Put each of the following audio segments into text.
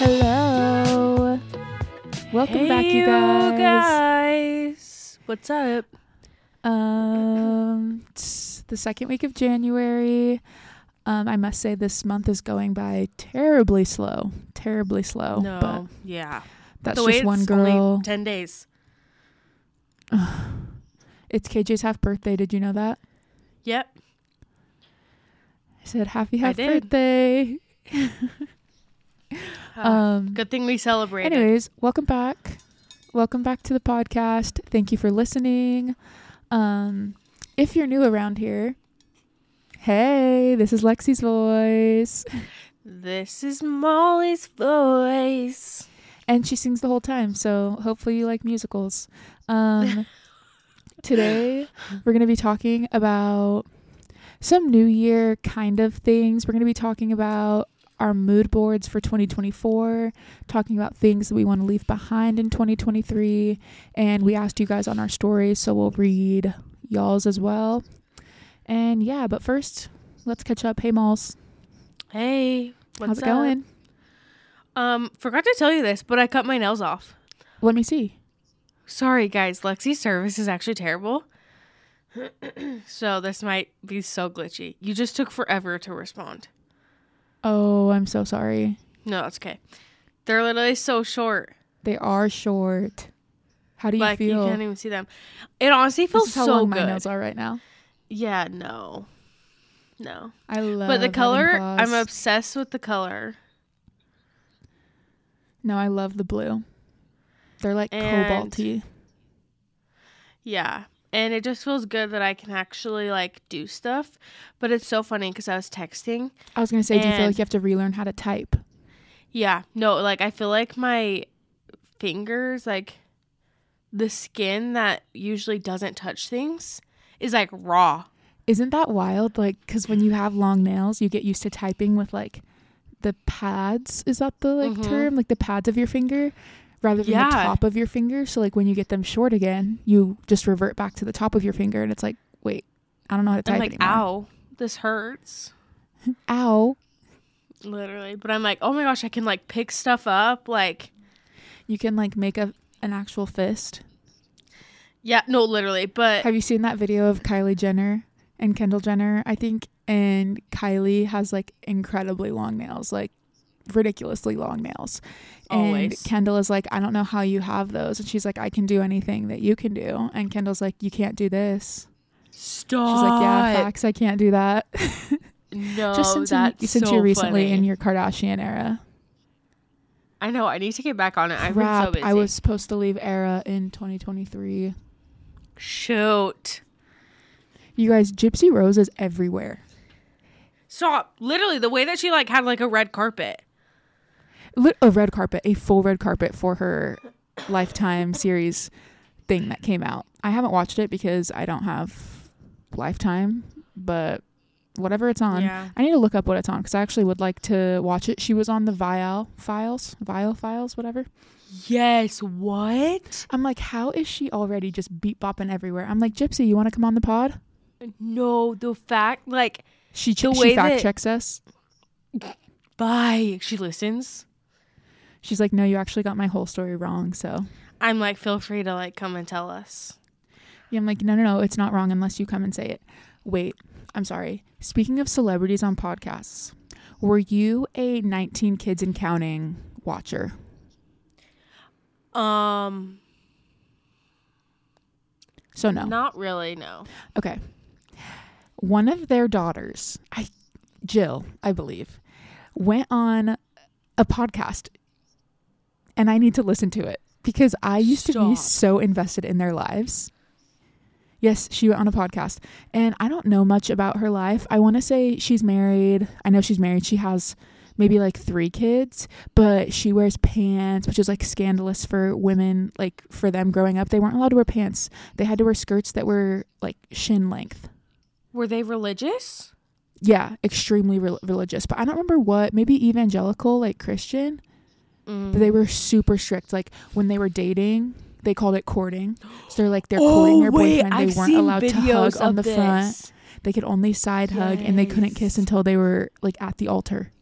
Hello. Welcome back, you Hey, guys. guys. What's up? Um, it's the second week of January. Um, I must say this month is going by terribly slow, terribly slow. no, but yeah. that's the just one girl. Ten days. It's KJ's half birthday. Did you know that? Yep. I said happy half birthday. Um, good thing we celebrated. Anyways, welcome back. Welcome back to the podcast. Thank you for listening. Um, if you're new around here, hey, this is Lexi's voice. This is Molly's voice. And she sings the whole time, so hopefully you like musicals. Um, today, we're going to be talking about some New Year kind of things. We're going to be talking about our mood boards for 2024, talking about things that we want to leave behind in 2023. And we asked you guys on our stories, so we'll read y'all's as well. And yeah, but first, let's catch up. Hey, Malls. Hey, what's How's it up? going? Um, forgot to tell you this, but I cut my nails off. Let me see. Sorry, guys. Lexi's service is actually terrible. so this might be so glitchy. You just took forever to respond. Oh, I'm so sorry. No, it's okay. They're literally so short. They are short. How do you like feel? you can't even see them. It honestly this feels is how so long good. my nails are right now. Yeah, no, no. I love. but the color. I'm obsessed with the color. No, I love the blue. They're like And- cobalty. Yeah, and it just feels good that I can actually like do stuff. But it's so funny because I was texting. I was gonna say, do you feel like you have to relearn how to type? Yeah, no, like I feel like my fingers, like the skin that usually doesn't touch things, is like raw. Isn't that wild? Like, because when you have long nails, you get used to typing with like the pads. Is that the like Mhm. term? Like the pads of your finger, rather than Yeah. the top of your finger. So like when you get them short again, you just revert back to the top of your finger, and it's like, wait, I don't know how to type I'm like, anymore. ow, this hurts. Ow! Literally. But I'm like, oh my gosh, I can like pick stuff up. Like, You can like make a an actual fist. yeah, no, literally. But Have you seen that video of Kylie Jenner and Kendall Jenner? I think, and Kylie has like incredibly long nails, like ridiculously long nails. Always. And Kendall is like, I don't know how you have those. And she's like, I can do anything that you can do. And Kendall's like, You can't do this. stop. She's like, Yeah, facts, I can't do that. No, Just since, you, since so you're recently funny. in your Kardashian era. I know. I need to get back on it. I've been so busy. I was supposed to leave era in 2023. shoot. You guys, Gypsy Rose is everywhere. Stop. Literally, the way that she like had like a red carpet. A red carpet, a full red carpet for her Lifetime series thing that came out. I haven't watched it because I don't have Lifetime, but whatever it's on, Yeah. I need to look up what it's on because I actually would like to watch it. She was on the Viall Files, Viall Files, whatever. Yes. What? I'm like, how is she already just beat bopping everywhere? I'm like, Gypsy, you want to come on the pod? No, the fact like She ch- she fact checks us. bye. She listens. She's like, no, you actually got my whole story wrong. So I'm like, feel free to like come and tell us. Yeah, I'm like, no, no, no, it's not wrong unless you come and say it. Wait, I'm sorry. Speaking of celebrities on podcasts, were you a 19 Kids and Counting watcher? Um, So no. not really. No. Okay. One of their daughters, I Jill, I believe, went on a podcast and I need to listen to it because I used to be so invested in their lives. Yes, she went on a podcast and I don't know much about her life. I want to say she's married. I know she's married. She has maybe like 3 kids, but she wears pants, which is like scandalous for women like for them growing up. They weren't allowed to wear pants. They had to wear skirts that were like shin length. Were they religious? Yeah, extremely re- religious. But I don't remember what, maybe evangelical, like Christian. Mm. But they were super strict. Like when they were dating, they called it courting. So they're like they're Oh, courting their boyfriend. they weren't allowed to hug on the this. front. They could only side hug and they couldn't kiss until they were like at the altar.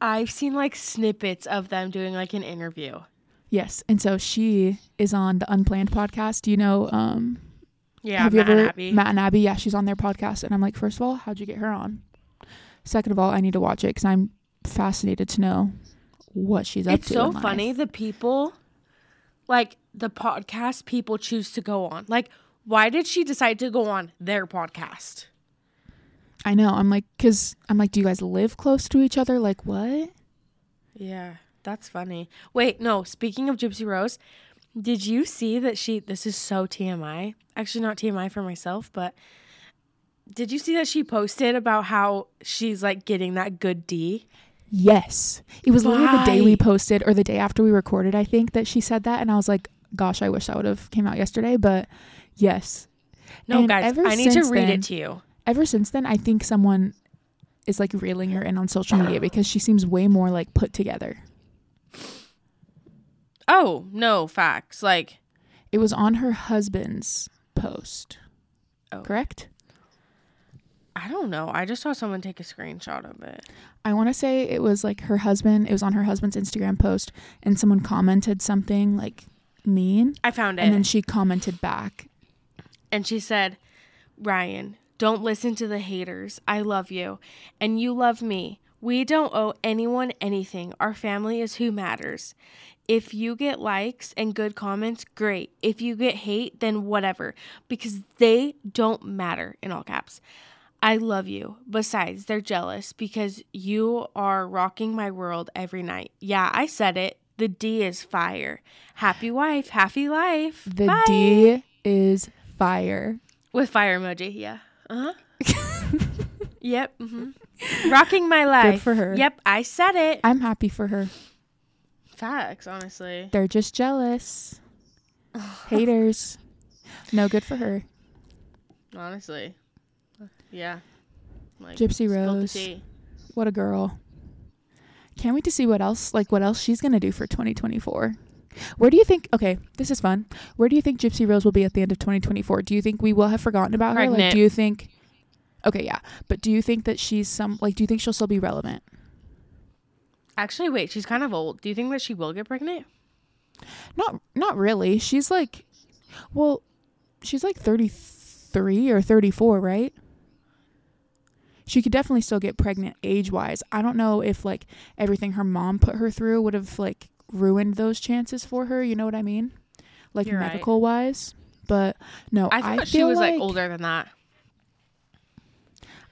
I've seen like snippets of them doing like an interview. Yes, and so she is on the Unplanned podcast. Do you know? Um, Yeah, have Matt you ever and Abby. Matt and Abby? Yeah, she's on their podcast, and I'm like, first of all, how'd you get her on? Second of all, I need to watch it because I'm fascinated to know what she's up it's to. It's so in life. funny the people like the podcast people choose to go on. Like, why did she decide to go on their podcast? I know. I'm like, because I'm like, do you guys live close to each other? Like, what? Yeah, that's funny. Wait, no, speaking of Gypsy Rose, did you see that she this is so TMI. Actually not TMI for myself, but did you see that she posted about how she's like getting that good D? Yes. It was literally the day we posted or the day after we recorded, I think, that she said that. And I was like, gosh, I wish that would have came out yesterday. But yes. No, And guys, ever I need to read then- it to you. Ever since then, I think someone is like reeling her in on social media because she seems way more like put together. Oh, no, facts. Like It was on her husband's post. Oh. Correct? I don't know. I just saw someone take a screenshot of it. I want to say it was like her husband. It was on her husband's Instagram post, and someone commented something like mean, I found it. and then she commented back. And she said, Ryan, don't listen to the haters. I love you. And you love me. We don't owe anyone anything. Our family is who matters. If you get likes and good comments, great. If you get hate, then whatever, because they don't matter in all caps. I love you. Besides, they're jealous because you are rocking my world every night. Yeah, I said it. The D is fire. Happy wife, happy life. The Bye. D is fire. With fire emoji, yeah. Uh huh. yep. hmm Rocking my life. Good for her. Yep, I said it. I'm happy for her. Facts, honestly. They're just jealous. Haters. No good for her. Honestly. Yeah. Like, Gypsy Rose. What a girl. Can't wait to see what else like what else she's gonna do for 2024. Where do you think okay, this is fun. Where do you think Gypsy Rose will be at the end of 2024? Do you think we will have forgotten about her? Like do you think Okay, yeah. But do you think that she's some like do you think she'll still be relevant? Actually, wait, she's kind of old. Do you think that she will get pregnant? Not not really. She's like well, she's like 33 or 34, right? She could definitely still get pregnant age-wise. I don't know if like everything her mom put her through would have like ruined those chances for her, you know what I mean? Like You're right. medical wise. But no, I I, thought she was like, like older than that.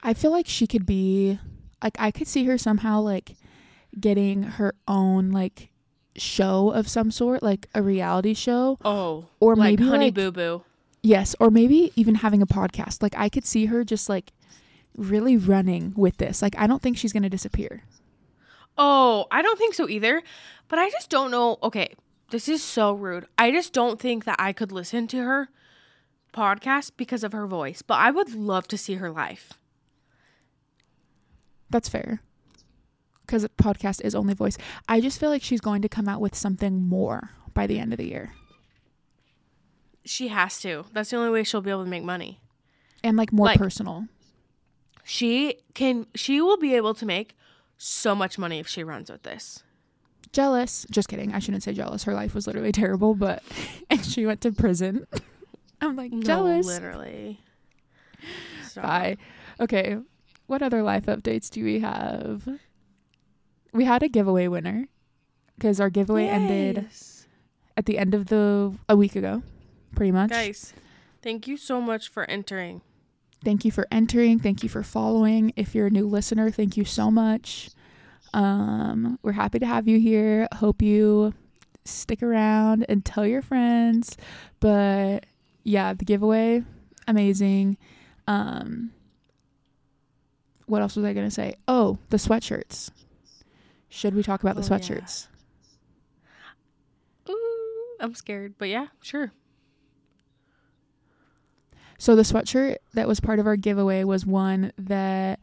I feel like she could be like I could see her somehow like getting her own like show of some sort, like a reality show Oh. or like maybe Honey like Boo Boo. Yes, or maybe even having a podcast. Like I could see her just like really running with this. Like I don't think she's going to disappear. Oh, I don't think so either. But I just don't know. Okay, this is so rude. I just don't think that I could listen to her podcast because of her voice. But I would love to see her live. That's fair. Cuz podcast is only voice. I just feel like she's going to come out with something more by the end of the year. She has to. That's the only way she'll be able to make money. And like more Like- personal. She can she will be able to make so much money if she runs with this. Jealous. Just kidding. I shouldn't say jealous. Her life was literally terrible, but and she went to prison. I'm like jealous. No, literally. Stop. Bye. Okay. What other life updates do we have? We had a giveaway winner because our giveaway ended at the end of the a week ago, pretty much. Guys, thank you so much for entering. Thank you for entering. Thank you for following. If you're a new listener, thank you so much. Um, we're happy to have you here. Hope you stick around and tell your friends. But yeah, the giveaway, amazing. Um, what else was I gonna say? Oh, the sweatshirts. Should we talk about the Oh, yeah. sweatshirts? Ooh, I'm scared, but yeah, sure. So the sweatshirt that was part of our giveaway was one that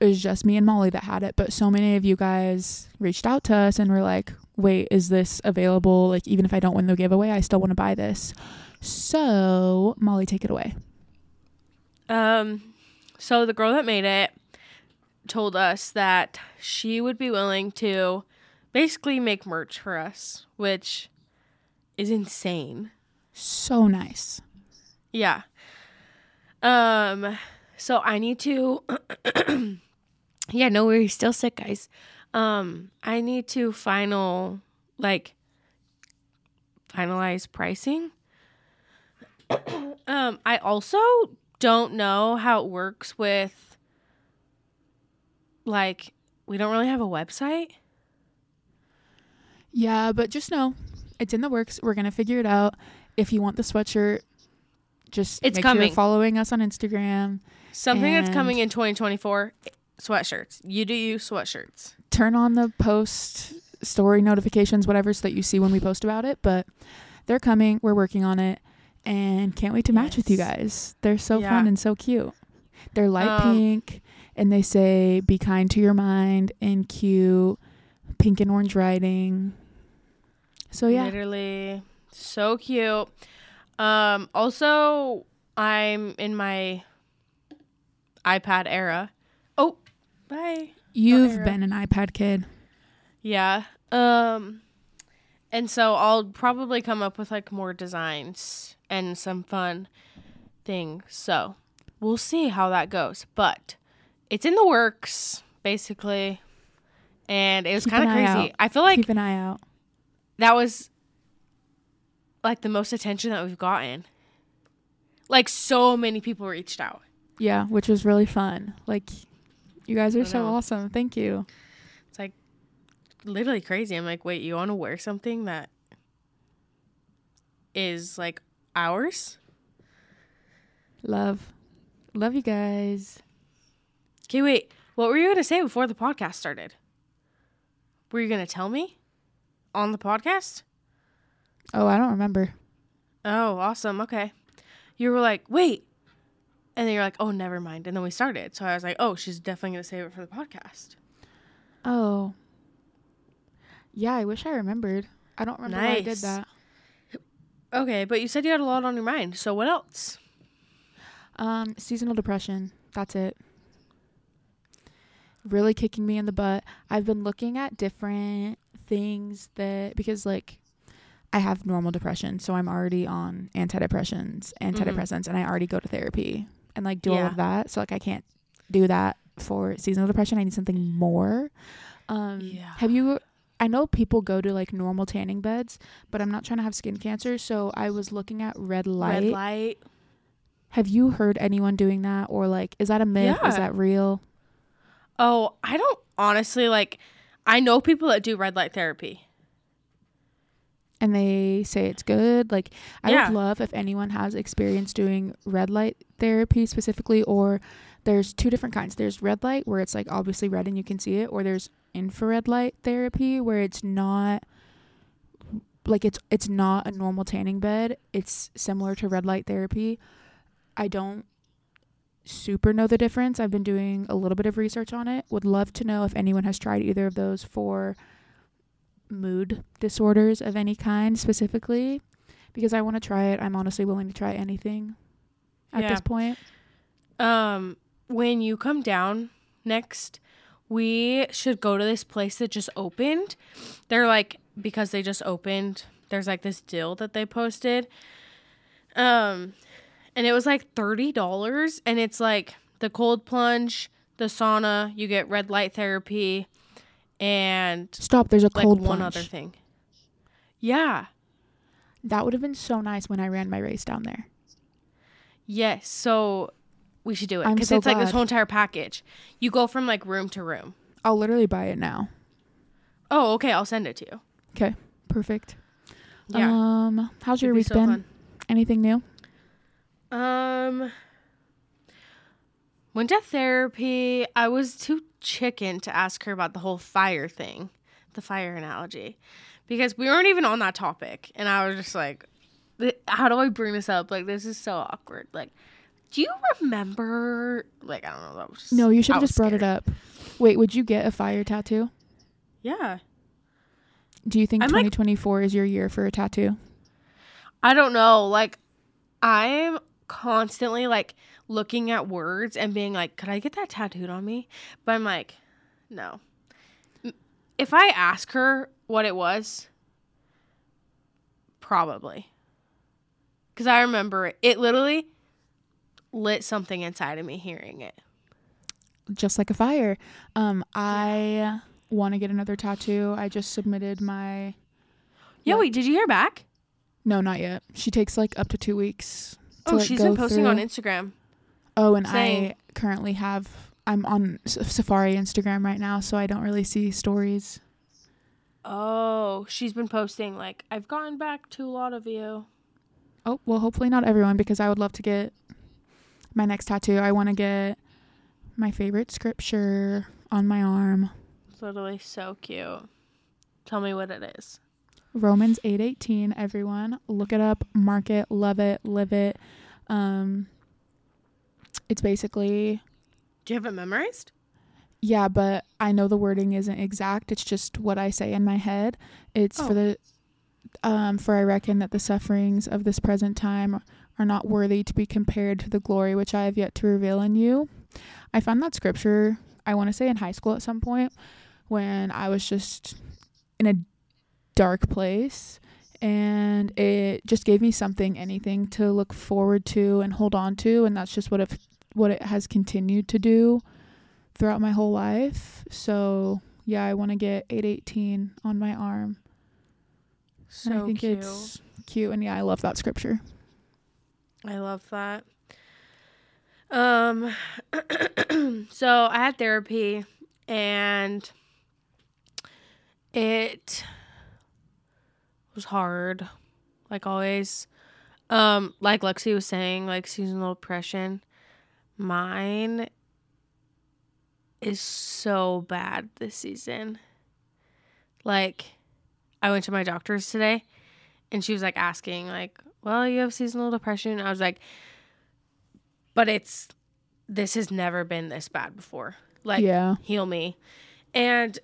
it was just me and Molly that had it, but so many of you guys reached out to us and were like, "Wait, is this available? Like even if I don't win the giveaway, I still want to buy this." So, Molly, take it away. Um, so the girl that made it told us that she would be willing to basically make merch for us, which is insane. So nice. Yeah. Um so I need to Yeah, no we're still sick, guys. Um I need to final like finalize pricing. um I also don't know how it works with like we don't really have a website. Yeah, but just know it's in the works. We're gonna figure it out. If you want the sweatshirt, just It's make sure coming. you're following us on Instagram. Something that's coming in 2024 sweatshirts. You do you sweatshirts. Turn on the post story notifications, whatever, so that you see when we post about it. But they're coming. We're working on it, and can't wait to match with you guys. They're so Yeah. fun and so cute. They're light Um, pink, and they say "Be kind to your mind" and cute, pink and orange writing. So yeah, Literally so cute. Um also I'm in my iPad era. Oh, bye. you've been an iPad kid. Yeah. Um and so I'll probably come up with like more designs and some fun things. So, we'll see how that goes. But it's in the works basically. And it was kind of crazy. out. I feel like Keep an eye out. that was like the most attention that we've gotten. Like so many people reached out. Yeah, which was really fun. Like, you guys are so know. awesome. Thank you. It's like literally crazy. I'm like, wait, you want to wear something that is like ours? Love, love you guys. Okay, wait. What were you gonna say before the podcast started? Were you gonna tell me on the podcast? Oh, I don't remember. Oh, awesome. Okay. You were like, wait. And then you're like, oh, never mind. And then we started. So I was like, oh, she's definitely going to save it for the podcast. Oh. Yeah, I wish I remembered. I don't remember why I did that. Okay, but you said you had a lot on your mind. So what else? Um, seasonal depression. That's it. Really kicking me in the butt. I've been looking at different things that because like I have normal depression, so I'm already on antidepressants, antidepressants, and I already go to therapy and like do all of that. So like I can't do that for seasonal depression. I need something more. Um, Yeah. Have you? I know people go to like normal tanning beds, but I'm not trying to have skin cancer, so I was looking at red light. Red light. Have you heard anyone doing that or like is that a myth? Yeah. Is that real? Oh, I don't honestly like. I know people that do red light therapy. And they say it's good. Like I Yeah. would love if anyone has experience doing red light therapy specifically or there's two different kinds. There's red light where it's like obviously red and you can see it or there's infrared light therapy where it's not like it's it's not a normal tanning bed. It's similar to red light therapy. I don't super know the difference. I've been doing a little bit of research on it. Would love to know if anyone has tried either of those for mood disorders of any kind specifically because I want to try it. I'm honestly willing to try anything at Yeah. this point. Um, when you come down next, we should go to this place that just opened. They're like because they just opened. There's like this deal that they posted. Um, and it was like thirty dollars, and it's like the cold plunge, the sauna. You get red light therapy, and Stop, there's a like cold one plunge. other thing. Yeah. That would have been so nice when I ran my race down there. Yes. So we should do it because so it's like this whole entire package. You go from like room to room. I'll literally buy it now. Oh, okay. I'll send it to you. Okay, perfect. Yeah. Um, how's your It'd week so been? fun. Anything new? Um, went to therapy. I was too chicken to ask her about the whole fire thing, the fire analogy, because we weren't even on that topic, and I was just like, "How do I bring this up? Like, this is so awkward. Like, do you remember? Like, I don't know. That was just, No, you should have just brought it up. Wait, would you get a fire tattoo? Yeah. Do you think I'm like- 2024 is your year for a tattoo? I don't know. Like, I'm constantly like looking at words and being like, could I get that tattooed on me? But I'm like, no. If I ask her what it was, probably. Because I remember it, it literally lit something inside of me hearing it. just like a fire. Um, I want to get another tattoo. I just submitted my. Yeah, What? wait, did you hear back? No, not yet. She takes like up to two weeks. Oh, like, she's go been posting on. Instagram. Oh, and saying- I currently have. I'm on Safari Instagram right now, so I don't really see stories. Oh, she's been posting like, I've gotten back to a lot of you. Oh, well, hopefully not everyone because I would love to get my next tattoo. I want to get my favorite scripture on my arm. It's literally so cute. Tell me what it is. Romans 8:18 everyone. Look it up mark it love it live it. Um it's basically Do you have it memorized? yeah but I know the wording isn't exact. It's just what I say in my head. It's Oh. for the um for I reckon that the sufferings of this present time are not worthy to be compared to the glory which I have yet to reveal in you. I found that scripture I want to say in high school at some point when I was just in a dark place and it just gave me something anything to look forward to and hold on to and that's just what it what it has continued to do throughout my whole life so yeah i want to get 818 on my arm So and i think cute. it's cute and yeah i love that scripture I love that. Um, so I had therapy and it was hard, like always. Um, like Lexi was saying, like seasonal depression. Mine is so bad this season. Like, I went to my doctor's today and she was like asking, like, well, you have seasonal depression. I was like, but it's this has never been this bad before. Like, yeah heal me. And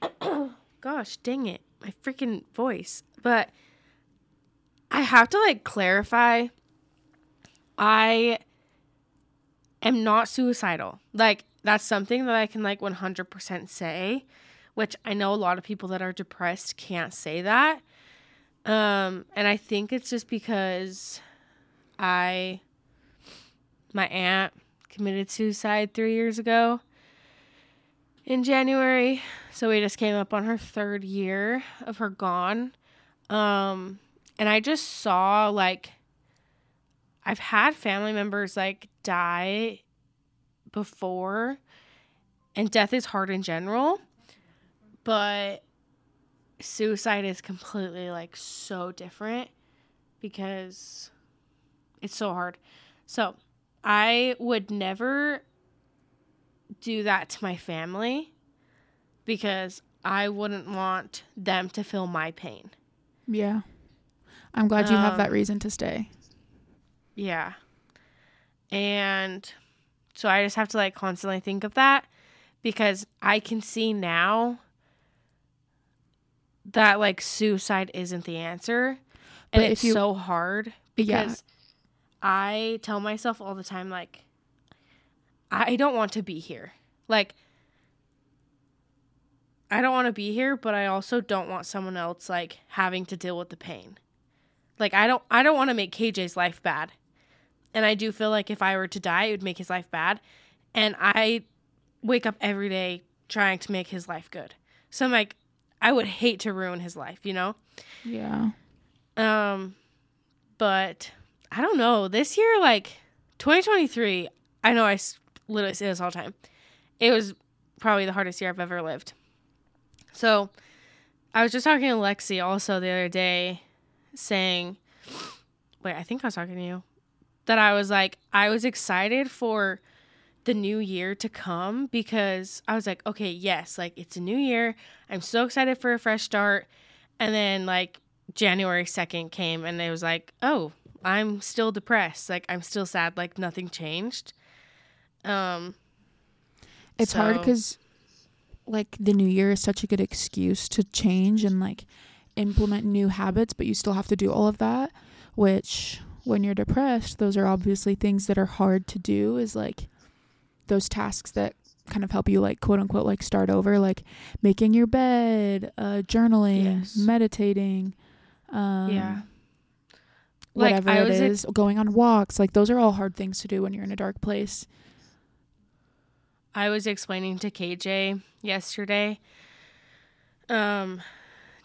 gosh, dang it, my freaking voice. But I have to like clarify I am not suicidal. Like that's something that I can like 100% say, which I know a lot of people that are depressed can't say that. Um and I think it's just because I my aunt committed suicide 3 years ago in January. So we just came up on her third year of her gone. Um and I just saw like I've had family members like die before and death is hard in general, but suicide is completely like so different because it's so hard. So, I would never do that to my family because I wouldn't want them to feel my pain. yeah i'm glad you have Um, that reason to stay Yeah. And so I just have to like constantly think of that because I can see now that like suicide isn't the answer. And But it's you- so hard Yeah. because I tell myself all the time like I don't want to be here. Like I don't want to be here, but I also don't want someone else like having to deal with the pain. Like I don't I don't want to make KJ's life bad. And I do feel like if I were to die, it would make his life bad. And I wake up every day trying to make his life good. So I'm like I would hate to ruin his life, you know? yeah Um, but I don't know. This year, like 2023, I know I literally say this all the time. It was probably the hardest year I've ever lived. So I was just talking to Lexi also the other day, saying, wait, I think I was talking to you, that I was like, I was excited for the new year to come because I was like, okay, yes, like it's a new year. I'm so excited for a fresh start. And then like January 2nd came and it was like, oh, I'm still depressed. Like I'm still sad. Like nothing changed. Um, It's hard because, like, the new year is such a good excuse to change and, like, implement new habits, but you still have to do all of that, which when you're depressed, those are obviously things that are hard to do, is like those tasks that kind of help you, like, quote unquote, like start over, like making your bed, uh, journaling, Yes. meditating. Um, Yeah. Like, Whatever I it was is, going on walks. Like, those are all hard things to do when you're in a dark place. I was explaining to KJ yesterday, um,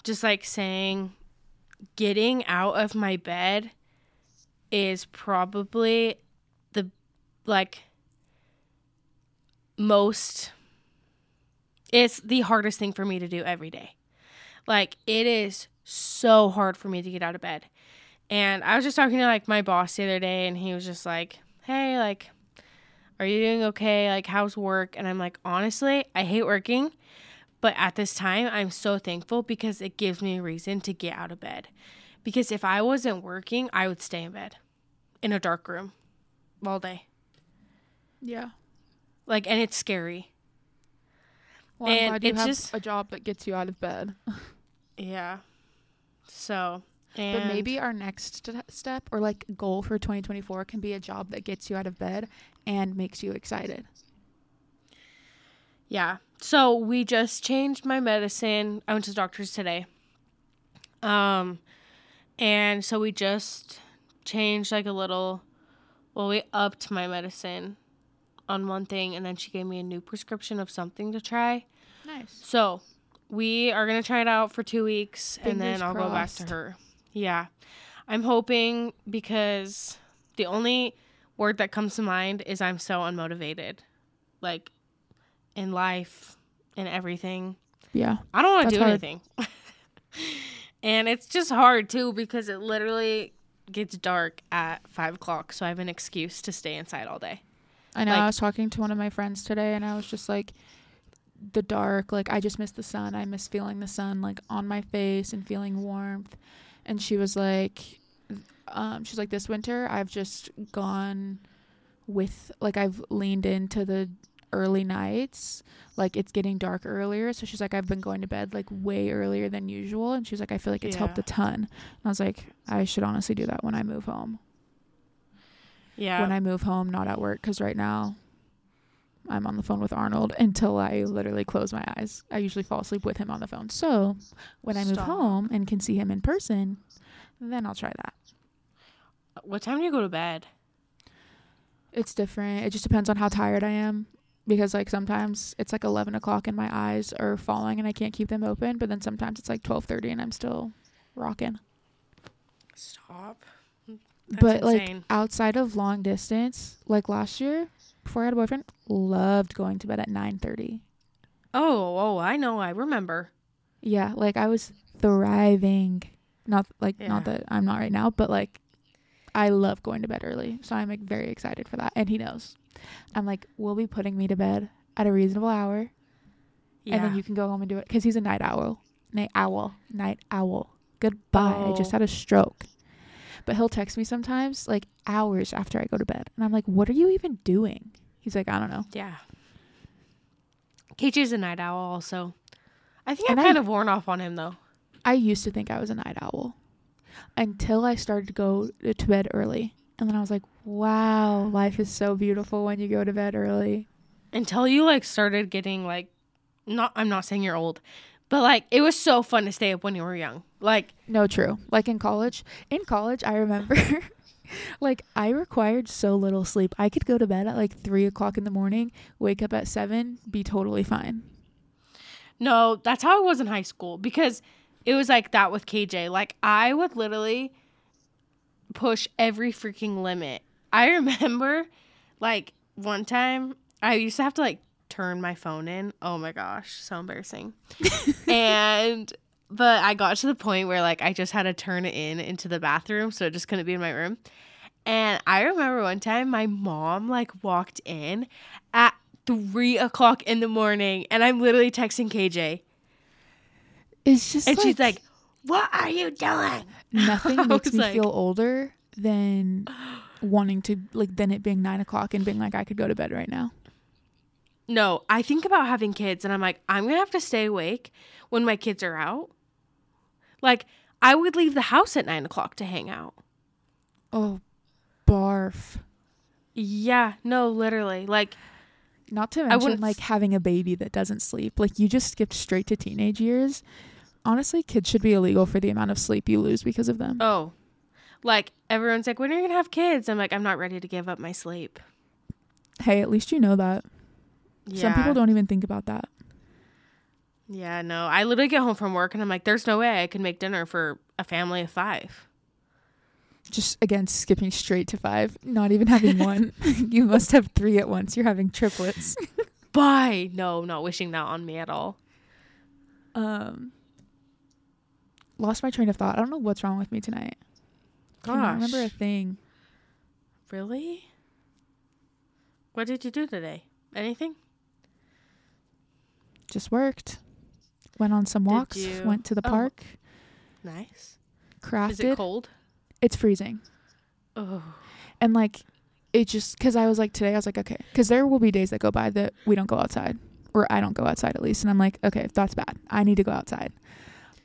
just like saying getting out of my bed is probably the like most it's the hardest thing for me to do every day. Like it is so hard for me to get out of bed. And I was just talking to like my boss the other day and he was just like, "Hey, like are you doing okay? Like, how's work? And I'm like, honestly, I hate working. But at this time, I'm so thankful because it gives me a reason to get out of bed. Because if I wasn't working, I would stay in bed in a dark room all day. Yeah. Like, and it's scary. Well, I'm And glad you it's have just- a job that gets you out of bed. Yeah. So, and But maybe our next st- step or like goal for 2024 can be a job that gets you out of bed and makes you excited. Yeah. So we just changed my medicine. I went to the doctor's today. Um and so we just changed like a little well, we upped my medicine on one thing and then she gave me a new prescription of something to try. Nice. So we are gonna try it out for two weeks and then I'll go back to her. Yeah. I'm hoping because the only word that comes to mind is I'm so unmotivated. Like in life and everything. Yeah. I don't want to do hard. anything. and it's just hard too because it literally gets dark at five o'clock. So I have an excuse to stay inside all day. I know. Like- I was talking to one of my friends today and I was just like, the dark, like, I just miss the sun. I miss feeling the sun, like, on my face and feeling warmth. And she was like, um, she's like, this winter, I've just gone with, like, I've leaned into the early nights. Like, it's getting dark earlier. So she's like, I've been going to bed, like, way earlier than usual. And she's like, I feel like it's helped a ton. And I was like, I should honestly do that when I move home. Yeah. when I move home, not at work, because right now I'm on the phone with Arnold until I literally close my eyes. I usually fall asleep with him on the phone. So when I move Stop. home and can see him in person, then I'll try that. Uh, what time do you go to bed? It's different. It just depends on how tired I am. Because like sometimes it's like eleven o'clock and my eyes are falling and I can't keep them open, but then sometimes it's like twelve thirty and I'm still rocking. Stop. That's but like outside of long distance, like last year, before I had a boyfriend, loved going to bed at nine thirty. Oh, oh, I know. I remember. Yeah, like I was thriving. Not like not that I'm not right now, but like I love going to bed early. So I'm like very excited for that. And he knows. I'm like, we'll be putting me to bed at a reasonable hour Yeah. and then you can go home and do it cuz he's a night owl. Night owl. Night owl. Goodbye. I just Oh. had a stroke. But he'll text me sometimes like hours after I go to bed. And I'm like, "What are you even doing?" He's like, "I don't know." yeah. KJ's a night owl also. I think I'm I- kind of worn off on him though. I used to think I was a night owl until I started to go to bed early. And then I was like, wow, life is so beautiful when you go to bed early. Until you like started getting like not I'm not saying you're old, but like it was so fun to stay up when you were young. Like No, true. Like in college, in college, I remember like I required so little sleep. I could go to bed at like three o'clock in the morning, wake up at seven, be totally fine. No, that's how it was in high school because it was like that with KJ. Like I would literally push every freaking limit. I remember like one time I used to have to like turn my phone in. Oh my gosh, so embarrassing. and but I got to the point where like I just had to turn it in into the bathroom so it just couldn't be in my room. And I remember one time my mom like walked in at three o'clock in the morning and I'm literally texting KJ. It's just And she's like, What are you doing? nothing makes me like- feel older than wanting to like than it being nine o'clock and being like I could go to bed right now. No, I think about having kids and I'm like, I'm gonna have to stay awake when my kids are out. Like, I would leave the house at nine o'clock to hang out. Oh, barf. Yeah, no, literally. Like Not to I mention wouldn't like having a baby that doesn't sleep. Like you just skipped straight to teenage years. Honestly, kids should be illegal for the amount of sleep you lose because of them. oh. Like everyone's like, when are you gonna have kids? I'm like, I'm not ready to give up my sleep. Hey, at least you know that. Yeah. Some people don't even think about that. Yeah, no. I literally get home from work and I'm like, there's no way I can make dinner for a family of five. Just again skipping straight to 5, not even having one. you must have 3 at once. You're having triplets. Bye. No, not wishing that on me at all. Um lost my train of thought. I don't know what's wrong with me tonight. I can't remember a thing. Really? What did you do today? Anything? Just worked. Went on some Did walks, you- went to the oh, park, Nice. crafted. Is it cold? It's freezing. Oh. And like it just cuz I was like today I was like okay, cuz there will be days that go by that we don't go outside or I don't go outside at least and I'm like okay, that's bad. I need to go outside.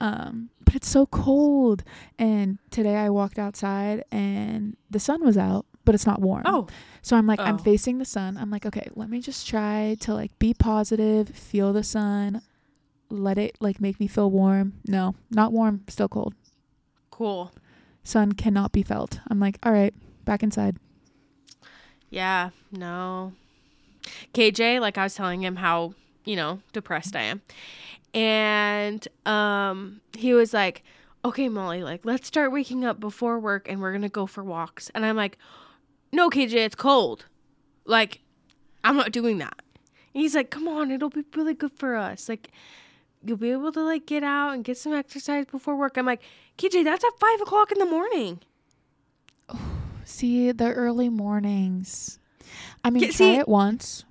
Um but it's so cold and today I walked outside and the sun was out, but it's not warm. Oh. So I'm like, I'm Oh. facing the sun. I'm like, okay, let me just try to like be positive, feel the sun, let it like make me feel warm. No, not warm, still cold. Cool. Sun cannot be felt. I'm like, all right, back inside. Yeah, no. KJ, like I was telling him how, you know, depressed I am. And um he was like, "Okay, Molly, like let's start waking up before work and we're going to go for walks." And I'm like, "No, KJ, it's cold." Like I'm not doing that. And he's like, "Come on, it'll be really good for us." Like you'll be able to like get out and get some exercise before work. I'm like, KJ, that's at five o'clock in the morning. See, the early mornings. I mean, Yeah, try see- it once.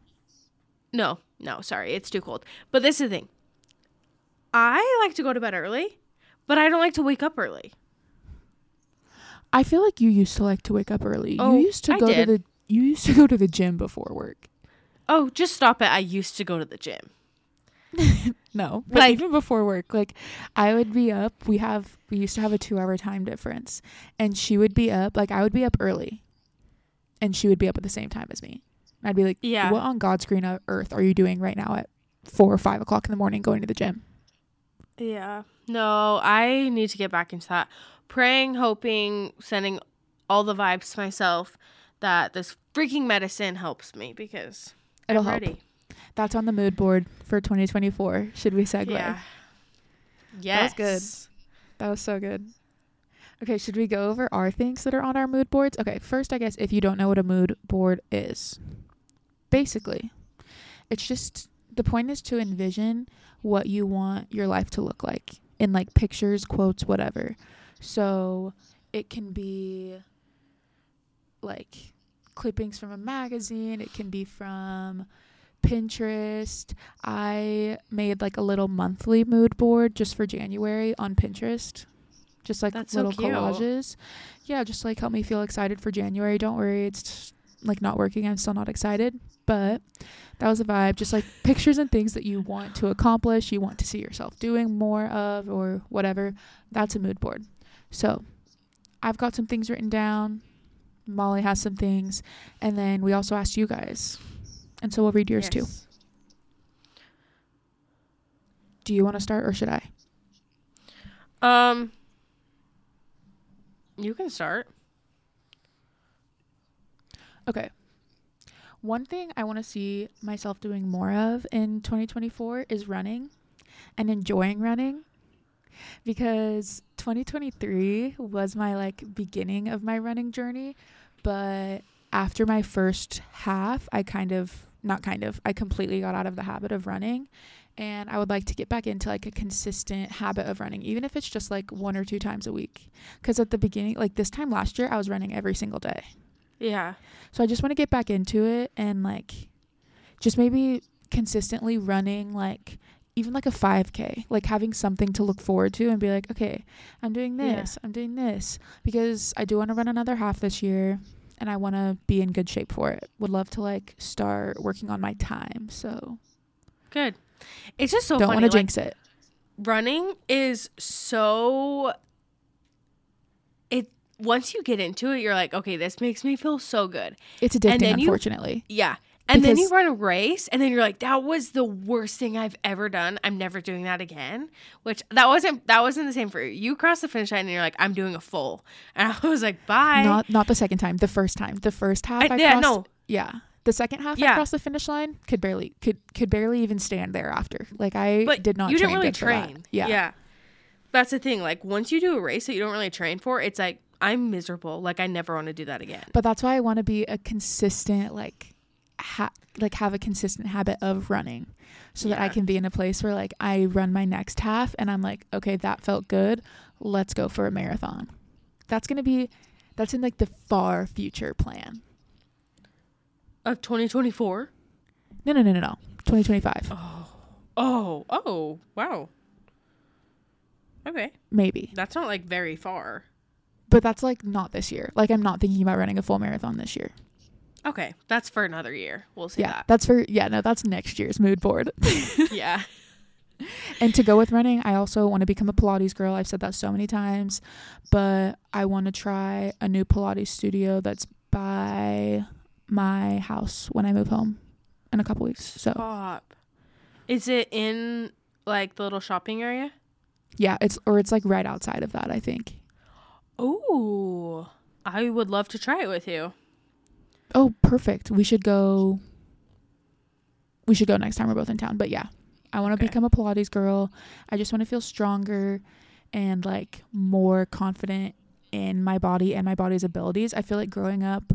No, no, sorry, it's too cold. But this is the thing. I like to go to bed early, but I don't like to wake up early. I feel like you used to like to wake up early. Oh, you used to I go did. to the you used to go to the gym before work. Oh, just stop it. I used to go to the gym. No, but Like- even before work, like I would be up. We have we used to have a two hour time difference, and she would be up. Like I would be up early, and she would be up at the same time as me. I'd be like, Yeah. what on God's green earth are you doing right now at four or five o'clock in the morning going to the gym?" Yeah. No, I need to get back into that. Praying, hoping, sending all the vibes to myself that this freaking medicine helps me because It'll I'm help. ready. That's on the mood board for 2024. Should we segue? Yeah. That was good. That was so good. Okay, should we go over our things that are on our mood boards? Okay, first, I guess if you don't know what a mood board is, basically, it's just the point is to envision what you want your life to look like in like pictures, quotes, whatever. So it can be like clippings from a magazine, it can be from Pinterest. I made like a little monthly mood board just for January on Pinterest. Just like That's little cute. collages. Yeah, just like help me feel excited for January. Don't worry, it's like not working. I'm still not excited, but that was a vibe. Just like pictures and things that you want to accomplish, you want to see yourself doing more of or whatever. That's a mood board. So, I've got some things written down. Molly has some things, and then we also asked you guys. And so we'll read yours too. Do you want to start or should I? Um, you can start. Okay. One thing I want to see myself doing more of in 2024 is running and enjoying running because 2023 was my like beginning of my running journey, but after my first half, I kind of not kind of, I completely got out of the habit of running and I would like to get back into like a consistent habit of running even if it's just like one or two times a week. Cuz at the beginning, like this time last year, I was running every single day. Yeah. So I just want to get back into it and like just maybe consistently running like even like a 5k, like having something to look forward to and be like, okay, I'm doing Yeah. this, I'm doing this because I do want to run another half this year and I want to be in good shape for it. Would love to like start working on my time. So Good. It's just so don't want to like, jinx it. running is so it once you get into it, you're like, okay, this makes me feel so good. It's addicting, then you- unfortunately. Yeah. And then you run a race, and then you're like, "That was the worst thing I've ever done. I'm never doing that again." Which that wasn't that wasn't the same for you. You cross the finish line, and you're like, "I'm doing a full," and I was like, "Bye." Not not the second time. The first time. The first half. I, I- yeah, crossed, no. Yeah. The second half I Yeah. crossed the finish line. Could barely could could barely even stand there after. Like I but did not. You didn't really good for that. train. Yeah. yeah. That's the thing. Like once you do a race that you don't really train for, it's like I'm miserable. Like I never want to do that again. But that's why I want to be a consistent like ha- like have a consistent habit of running so that I can be in a place where like I run my next half and I'm like, okay, that felt good. Let's go for a marathon. That's going to be that's in like the far future plan. Of 2024. No, no, no, no, no. 2025. Oh. Oh, oh, wow. Okay, Maybe. that's not like very far. But that's like not this year. Like I'm not thinking about running a full marathon this year. Okay, that's for another year. We'll see Yeah. That's for yeah, no, that's next year's mood board. yeah. and to go with running, I also want to become a Pilates girl. I've said that so many times, but I want to try a new Pilates studio that's by my house when I move home in a couple weeks. So, Pop. Is it in like the little shopping area? yeah, it's or it's like right outside of that, I think. Oh, I would love to try it with you. Oh, perfect. We should go We should go next time we're both in town. But yeah, I want to Okay. become a Pilates girl. I just want to feel stronger and like more confident in my body and my body's abilities. I feel like growing up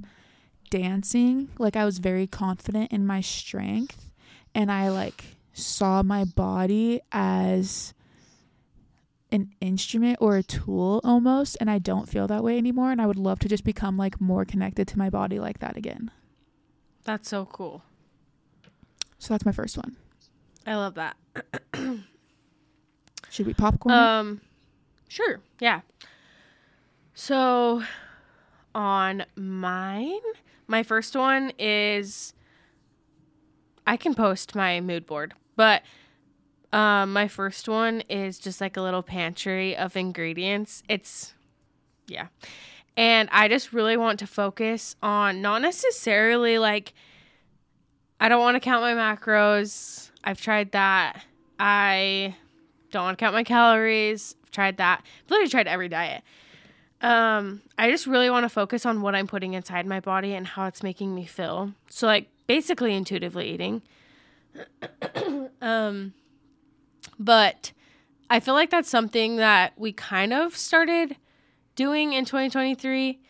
dancing, like I was very confident in my strength and I like saw my body as an instrument or a tool almost and I don't feel that way anymore and I would love to just become like more connected to my body like that again. That's so cool. So that's my first one. I love that. Should we popcorn? it? Um, sure, yeah. So, on mine, my first one is I can post my mood board, but um, my first one is just like a little pantry of ingredients. It's yeah, and I just really want to focus on not necessarily like I don't want to count my macros. I've tried that. I don't want to count my calories. I've tried that. I've literally tried every diet. Um, I just really want to focus on what I'm putting inside my body and how it's making me feel. So like basically intuitively eating. um but I feel like that's something that we kind of started doing in 2023.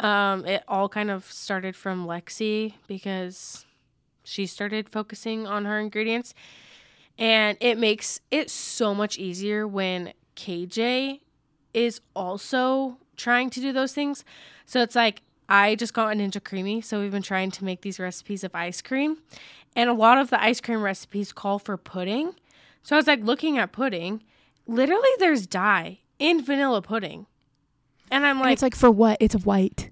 Um it all kind of started from Lexi because she started focusing on her ingredients and it makes it so much easier when KJ is also trying to do those things. So it's like I just got a Ninja Creami, so we've been trying to make these recipes of ice cream, and a lot of the ice cream recipes call for pudding. So I was like looking at pudding, literally there's dye in vanilla pudding. And I'm And like, it's like for what? It's white.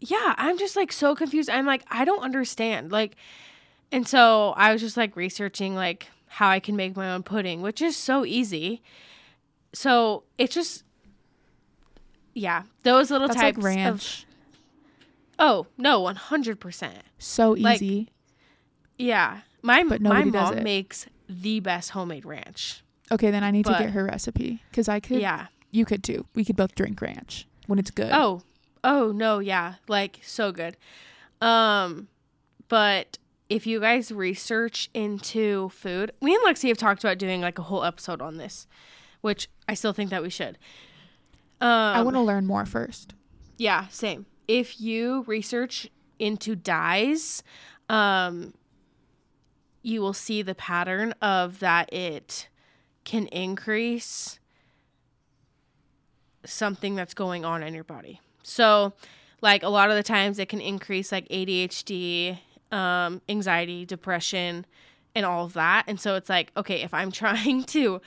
yeah, I'm just like so confused. I'm like, I don't understand. Like, and so I was just like researching like how I can make my own pudding, which is so easy. So it's just, yeah, those little That's types like ranch. of. Oh no, one hundred percent. so like, easy. Yeah, my But my mom makes the best homemade ranch. okay, then I need to get her recipe because I could. Yeah. You could too. We could both drink ranch when it's good. Oh, oh no, yeah, like so good. Um, but if you guys research into food, me and Lexi have talked about doing like a whole episode on this, which I still think that we should. Um, I want to learn more first. yeah, same. If you research into dyes, um, you will see the pattern of that it can increase something that's going on in your body. So, like a lot of the times, it can increase like ADHD, um, anxiety, depression, and all of that. And so it's like, okay, if I'm trying to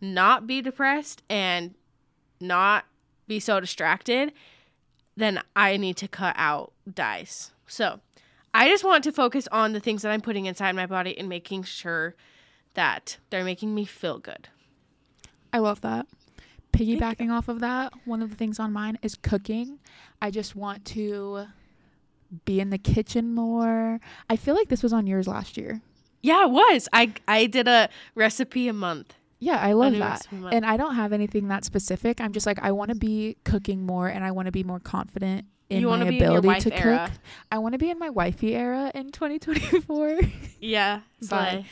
not be depressed and not be so distracted, then I need to cut out dyes. So I just want to focus on the things that I'm putting inside my body and making sure that they're making me feel good. I love that. piggybacking off of that, one of the things on mine is cooking. I just want to be in the kitchen more. I feel like this was on yours last year. Yeah, it was. I I did a recipe a month. Yeah, I love that. And I don't have anything that specific. I'm just like I want to be cooking more and I want to be more confident in You my wanna be ability wife to era. cook. I want to be in my wifey era in 2024. Yeah. Bye.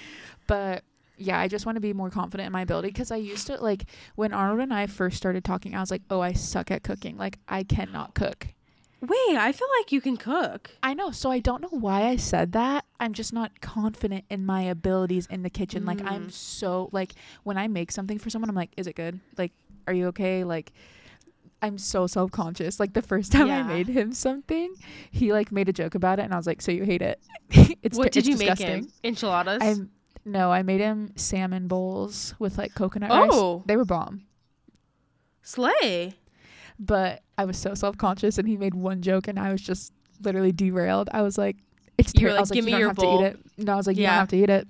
But yeah, I just want to be more confident in my ability because I used to like when Arnold and I first started talking, I was like, "Oh, I suck at cooking. Like I cannot cook." Wait, I feel like you can cook. I know, so I don't know why I said that. I'm just not confident in my abilities in the kitchen. Like I'm Mm. so like when I make something for someone, I'm like, "Is it good? Like, are you okay?" Like I'm so self conscious. Like the first time I made him something, he like made a joke about it, and I was like, "So you hate it?" it's what did it's you disgusting. make him? Enchiladas. I no, I made him salmon bowls with like coconut Oh. rice. They were bomb. Slay. But I was so self conscious, and he made one joke, and I was just literally derailed. I was like, "It's You were ter- I like, was like, "Give you me don't your have bowl." to eat it." No, I was like, "You Yeah. don't have to eat it."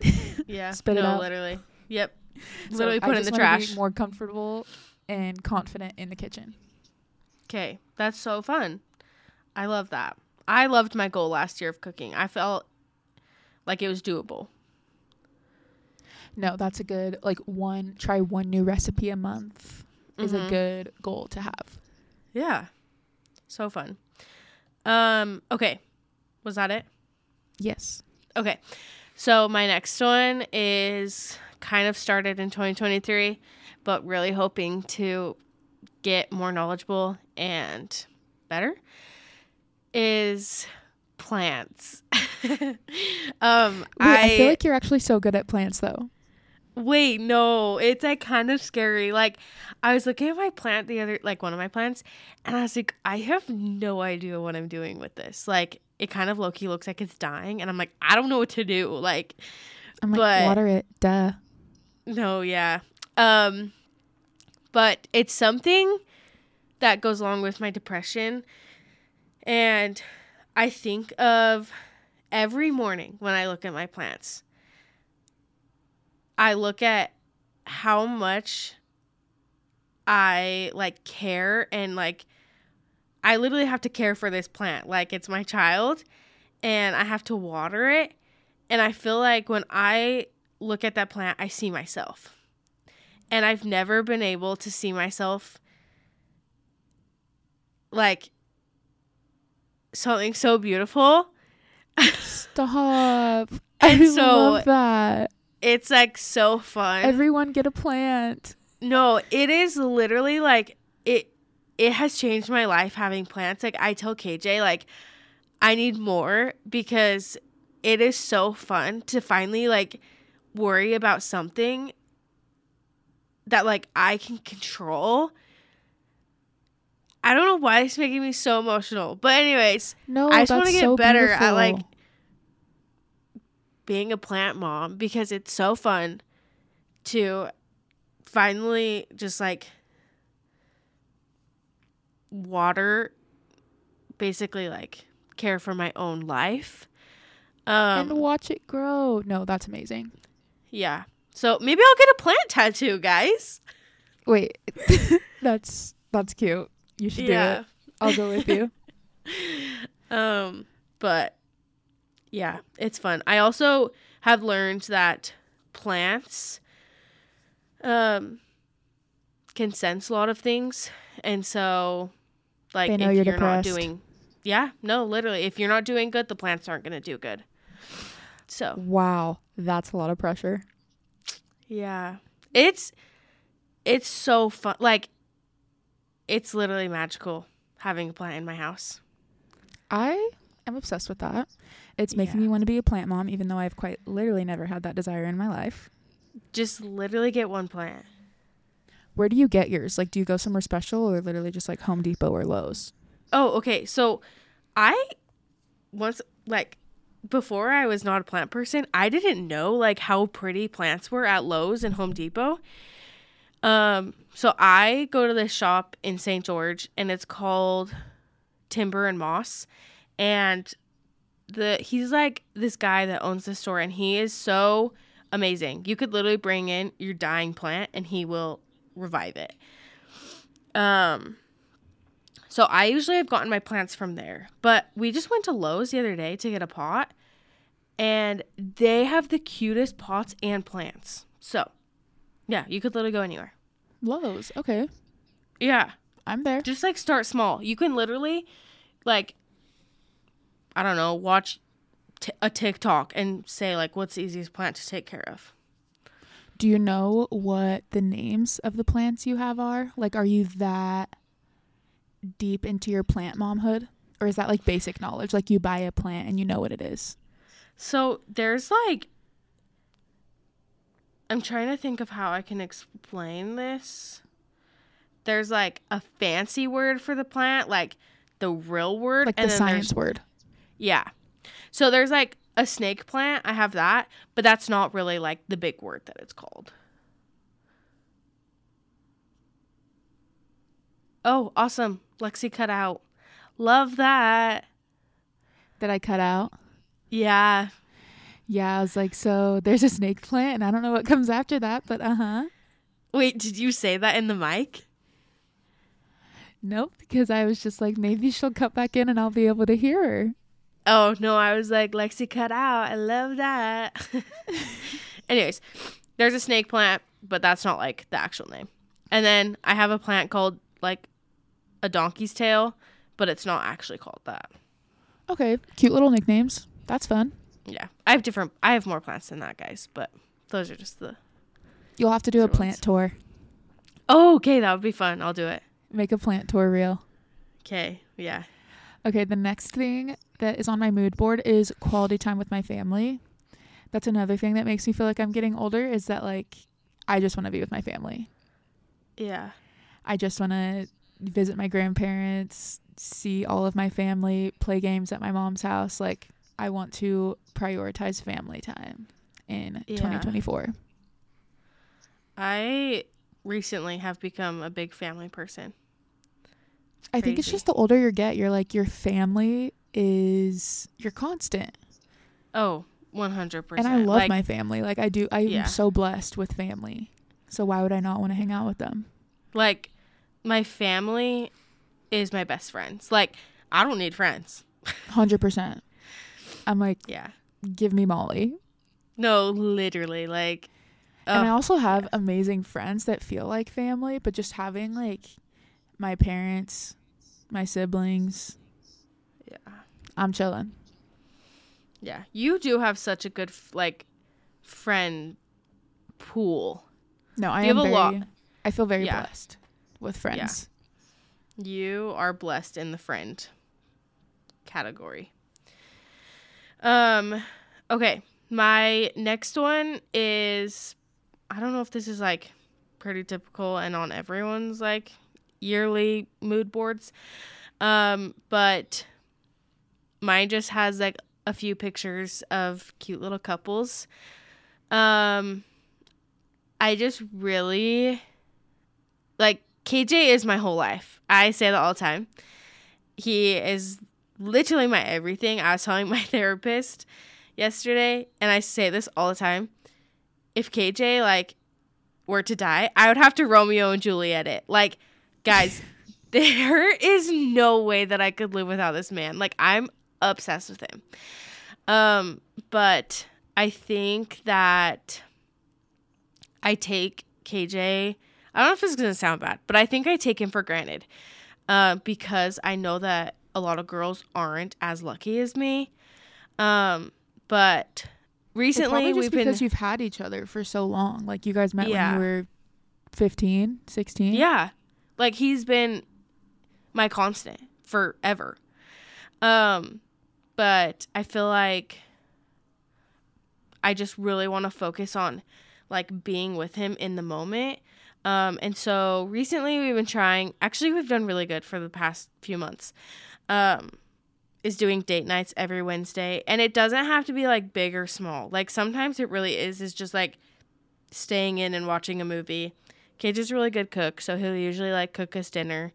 Yeah. Spit it no, out. literally. Yep. So Literally I put it in the trash. more comfortable and confident in the kitchen. Okay, that's so fun. I love that. I loved my goal last year of cooking. I felt like it was doable. No, that's a good like one. Try one new recipe a month is a Mhm. good goal to have. Yeah. So fun. Um, okay. Was that it? Yes. Okay. So my next one is kind of started in 2023, but really hoping to get more knowledgeable and better is plants. um Wait, I, feel like you're actually so good at plants though. Wait, no, it's like kind of scary. Like I was looking at my plant the other like one of my plants and I was like, I have no idea what I'm doing with this. Like it kind of low key looks like it's dying and I'm like, I don't know what to do. Like I'm like But- water it. Duh. No, yeah. Um but it's something that goes along with my depression and I think of every morning when I look at my plants. I look at how much I like care and like I literally have to care for this plant like it's my child and I have to water it and I feel like when I look at that plant I see myself. And I've never been able to see myself like something so beautiful. Stop. And I so- love that. It's like so fun. Everyone get a plant. No, it is literally like it it has changed my life having plants. Like I tell KJ like I need more because it is so fun to finally like worry about something that like I can control. I don't know why it's making me so emotional. But anyways, No, I just want to get better at, like, being a plant mom because it's so fun to finally just like water basically like care for my own life um and watch it grow. No, that's amazing. Yeah. So maybe i'll get a plant tattoo guys. Wait, that's that's cute. You should do it. I'll go with you. um but yeah it's fun. I also have learned that plants um can sense a lot of things. And so like if you're you're, not doing yeah no literally if you're not doing good the plants aren't going to do good so Wow, that's a lot of pressure. yeah it's it's so fun like it's literally magical having a plant in my house I am obsessed with that. It's making Yeah. me want to be a plant mom, even though I've quite literally never had that desire in my life. just literally get one plant Where do you get yours? Like, do you go somewhere special or literally just like Home Depot or Lowe's? Oh, okay. So I once like before I was not a plant person, I didn't know like how pretty plants were at Lowe's and Home Depot. Um so I go to this shop in St. George and it's called Timber and Moss and the he's like this guy that owns the store and he is so amazing. You could literally bring in your dying plant and he will revive it. Um so I usually have gotten my plants from there. But we just went to Lowe's the other day to get a pot and they have the cutest pots and plants. So, yeah, you could literally go anywhere. Lowe's. Okay. Yeah. I'm there. Just like start small. You can literally like I don't know, watch t- a TikTok and say like what's the easiest plant to take care of. Do you know what the names of the plants you have are? Like, are you that deep into your plant momhood? Or is that like basic knowledge? Like, you buy a plant and you know what it is? So there's like I'm trying to think of how I can explain this. There's like a fancy word for the plant, like the real word, Like and the science word. yeah. So there's like a snake plant. I have that, but that's not really like the big word that it's called. Oh, awesome! Lexi cut out. Love that. That I cut out. Yeah. Yeah, I was like, so there's a snake plant, and I don't know what comes after that, but uh huh. Wait, did you say that in the mic? Nope, because I was just like, maybe she'll cut back in and I'll be able to hear her. Oh no, I was like Lexi cut out. I love that. Anyways, there's a snake plant, but that's not like the actual name. And then I have a plant called like a donkey's tail, but it's not actually called that. Okay, cute little nicknames. That's fun. Yeah. I have different I have more plants than that, guys, but those are just the You'll have to do a plant ones. tour. Oh, okay, that would be fun. I'll do it. Make a plant tour reel. Okay. Yeah. Okay, the next thing that is on my mood board is quality time with my family. That's another thing that makes me feel like I'm getting older is that like I just want to be with my family. Yeah. I just want to visit my grandparents, see all of my family, play games at my mom's house. Like I want to prioritize family time in Yeah. 2024. I recently have become a big family person. I think it's just the older you get, you're like your family is your constant. Oh, 100%. And I love like, my family. Like I do I'm Yeah. so blessed with family. So why would I not want to hang out with them? like my family is my best friends. Like I don't need friends. 100%. I'm like Yeah. give me Molly. No, literally like and I oh, also have amazing friends that feel like family, but just having like my parents, my siblings, yeah. I'm chilling. Yeah. You do have such a good like friend pool. No, I You am have a lot. I feel very Yeah. blessed with friends. You are blessed in the friend category. Um okay, my next one is I don't know if this is like pretty typical and on everyone's like yearly mood boards. Um but mine just has like a few pictures of cute little couples. Um I just really like KJ is my whole life. I say that all the time. He is literally my everything. I was telling my therapist yesterday, and I say this all the time. If KJ like were to die, I would have to Romeo and Juliet it. Like, guys, there is no way that I could live without this man. Like, I'm obsessed with him. Um, but I think that I take KJ. I don't know if this is gonna sound bad, but I think I take him for granted, uh, because I know that a lot of girls aren't as lucky as me. Um, but recently we've been because you've had each other for so long. Like you guys met Yeah. when you were 15, 16. Yeah. Like he's been my constant forever. Um but I feel like I just really want to focus on like being with him in the moment. Um and so recently we've been trying actually we've done really good for the past few months. Um is doing date nights every Wednesday and it doesn't have to be like big or small. Like sometimes it really is is just like staying in and watching a movie. KJ is a really good cook, so he'll usually like cook us dinner.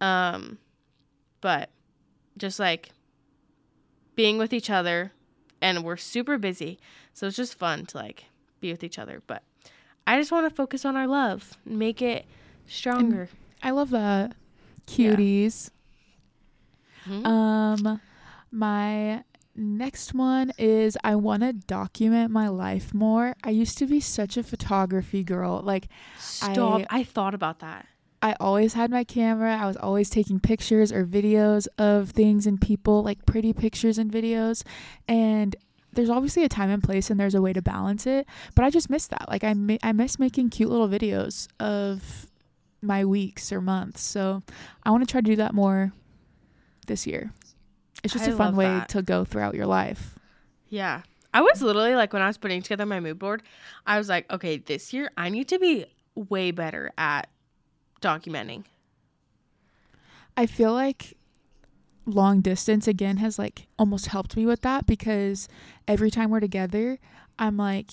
Um, but just like being with each other, and we're super busy, so it's just fun to like be with each other. But I just want to focus on our love, and make it stronger. I love that. Cuties. Mhm. Um my next one is I want to document my life more. I used to be such a photography girl. Like Stop. I- I, thought about that. I always had my camera. I was always taking pictures or videos of things and people, like pretty pictures and videos. And there's obviously a time and place and there's a way to balance it, but I just miss that. Like I mi- I miss making cute little videos of my weeks or months. So I want to try to do that more this year. It's just I a fun way that. to go throughout your life. Yeah. I was literally like when I was putting together my mood board, I was like, okay, this year I need to be way better at documenting. I feel like long distance again has like almost helped me with that because every time we're together, I'm like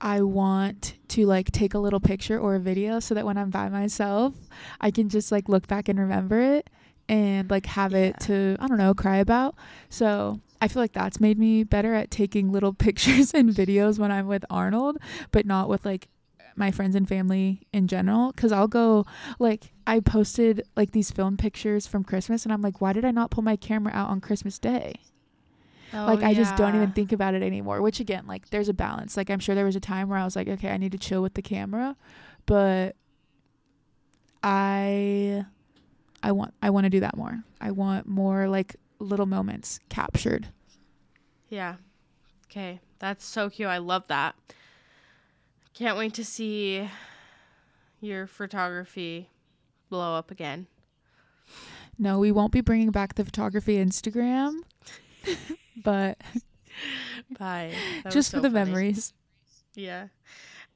I want to like take a little picture or a video so that when I'm by myself, I can just like look back and remember it and like have it to I don't know, cry about. So, I feel like that's made me better at taking little pictures and videos when I'm with Arnold, but not with like my friends and family in general cuz I'll go like I posted like these film pictures from Christmas and I'm like why did I not pull my camera out on Christmas day? Oh, like I just don't even think about it anymore, which again like there's a balance. Like I'm sure there was a time where I was like okay, I need to chill with the camera, but I I want I want to do that more. I want more like little moments captured. Yeah. Okay. That's so cute. I love that. Can't wait to see your photography blow up again. No, we won't be bringing back the photography Instagram, but Bye. That just so for the funny. memories. Yeah.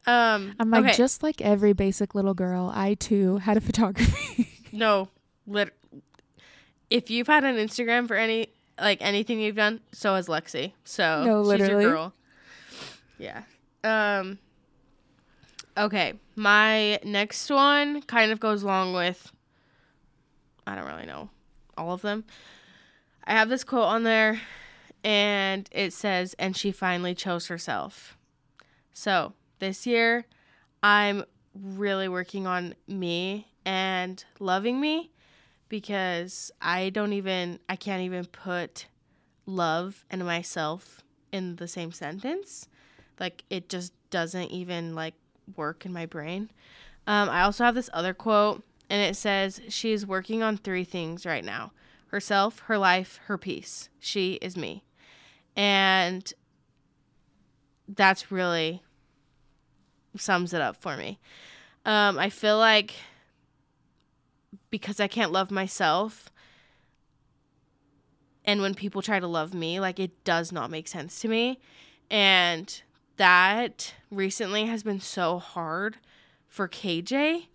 Um I'm like okay. just like every basic little girl, I too had a photography. No, lit- if you've had an Instagram for any like anything you've done, so has Lexi. So No, she's your girl. Yeah. Um. Okay, my next one kind of goes along with. I don't really know all of them. I have this quote on there, and it says, "And she finally chose herself." So this year, I'm really working on me and loving me because I don't even I can't even put love and myself in the same sentence. Like it just doesn't even like work in my brain. Um, I also have this other quote and it says she is working on three things right now. Herself, her life, her peace. She is me. And that's really sums it up for me. Um, I feel like because I can't love myself, and when people try to love me, like it does not make sense to me. And that recently has been so hard for KJ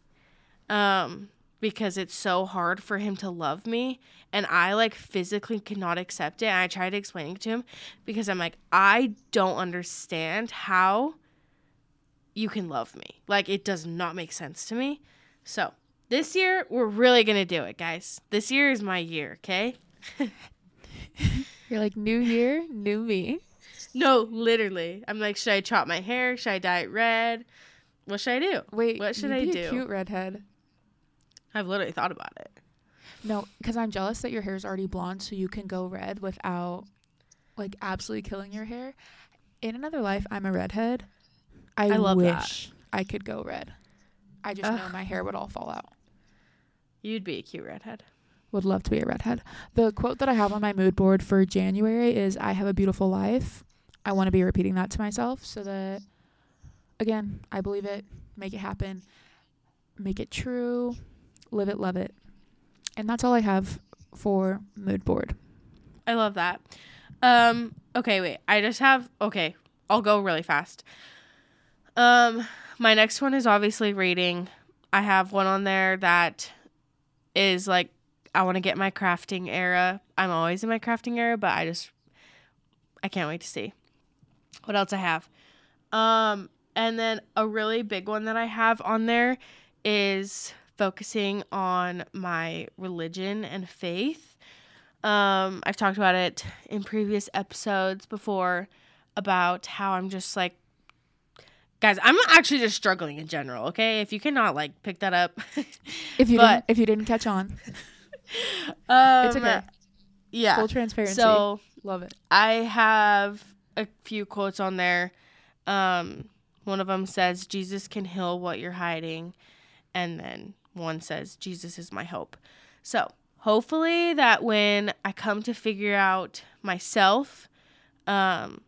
um, because it's so hard for him to love me. And I like physically cannot accept it. And I tried explaining to him because I'm like, I don't understand how you can love me. Like, it does not make sense to me. So, this year, we're really going to do it, guys. This year is my year, okay? You're like new year, new me. No, literally. I'm like, should I chop my hair? Should I dye it red? What should I do? Wait, What should I do? A cute redhead. I've literally thought about it. No, because I'm jealous that your hair is already blonde, so you can go red without like absolutely killing your hair. In another life, I'm a redhead. I, I love that. I could go red. I just know my hair would all fall out. You'd be a cute redhead. Would love to be a redhead. The quote that I have on my mood board for January is I have a beautiful life. I want to be repeating that to myself so that again, I believe it, make it happen, make it true, live it, love it. And that's all I have for mood board. I love that. Um, okay, wait. I just have okay, I'll go really fast. Um, my next one is obviously reading. I have one on there that is like I want to get my crafting era. I'm always in my crafting era, but I just I can't wait to see what else I have. Um, and then a really big one that I have on there is focusing on my religion and faith. Um, I've talked about it in previous episodes before about how I'm just like Guys, I'm actually just struggling in general, okay? If you cannot like pick that up. If you But- didn't, if you didn't catch on, um, it's okay. Yeah. Full transparency. So love it. I have a few quotes on there. Um, one of them says, Jesus can heal what you're hiding. And then one says, Jesus is my hope. So hopefully that when I come to figure out myself, um,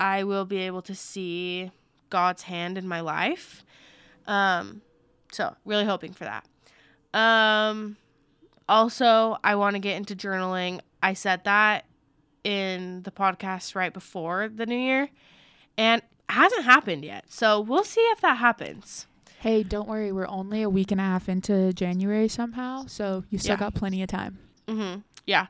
I will be able to see God's hand in my life. Um, so really hoping for that. Um, also, I want to get into journaling. I said that in the podcast right before the new year and hasn't happened yet. So we'll see if that happens. Hey, don't worry. We're only a week and a half into January somehow, so you still Yeah. got plenty of time. Mm-hmm. Yeah.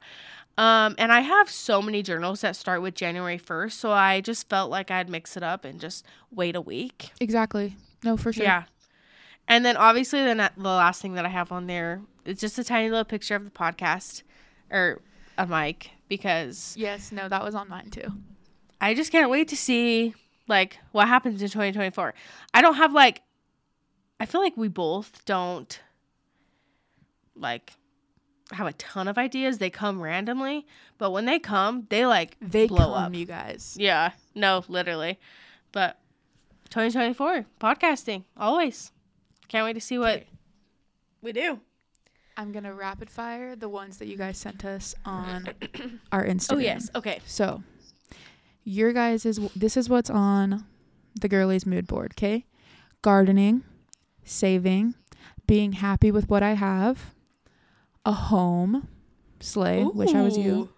Um, and I have so many journals that start with January 1st. So I just felt like I'd mix it up and just wait a week. Exactly. No, for sure. Yeah. And then obviously the, na- the last thing that I have on there is just a tiny little picture of the podcast or a mic because Yes. No, that was on mine too. I just can't wait to see like what happens in 2024. I don't have like I feel like we both don't like have a ton of ideas. They come randomly, but when they come, they like They blow come, up. you guys. Yeah, no, literally. But 2024 podcasting always. Can't wait to see what we do. I'm gonna rapid fire the ones that you guys sent us on our Instagram. Oh yes. Okay. So, your guys is this is what's on the girlies mood board. Okay, gardening, saving, being happy with what I have, a home, slay. Wish I was you.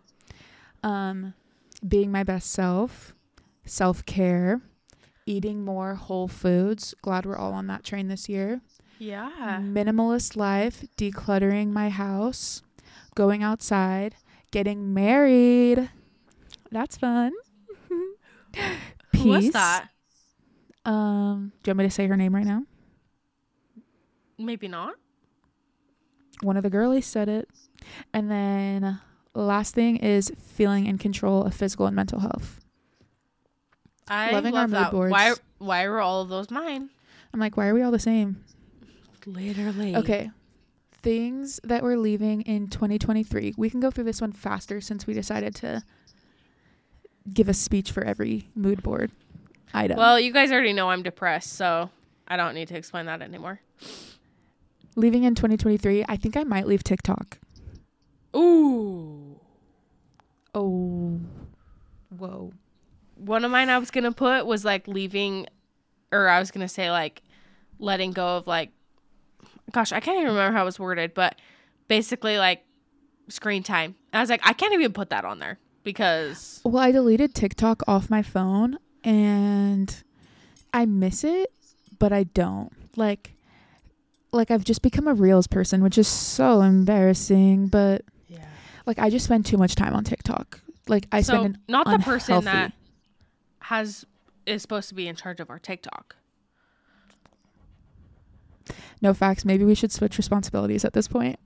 Um, being my best self, self care, eating more whole foods. Glad we're all on that train this year. Yeah. Minimalist life, decluttering my house, going outside, getting married. That's fun. Peace. What's that? Um, do you want me to say her name right now? Maybe not. One of the girlies said it. And then last thing is feeling in control of physical and mental health. I Loving our love mood that. boards. Why why were all of those mine? I'm like, why are we all the same? Literally. Okay. Things that we're leaving in 2023. We can go through this one faster since we decided to give a speech for every mood board item. Well, you guys already know I'm depressed, so I don't need to explain that anymore. Leaving in 2023, I think I might leave TikTok. Ooh. Oh. Whoa. One of mine I was gonna put was like leaving, or I was gonna say like letting go of like, gosh, I can't even remember how it was worded, but basically like screen time. I was like, I can't even put that on there because Well, I deleted TikTok off my phone and I miss it, but I don't. Like like I've just become a reels person, which is so embarrassing, but yeah. like I just spend too much time on TikTok. Like I So spend an not the person that has is supposed to be in charge of our TikTok. No facts. Maybe we should switch responsibilities at this point.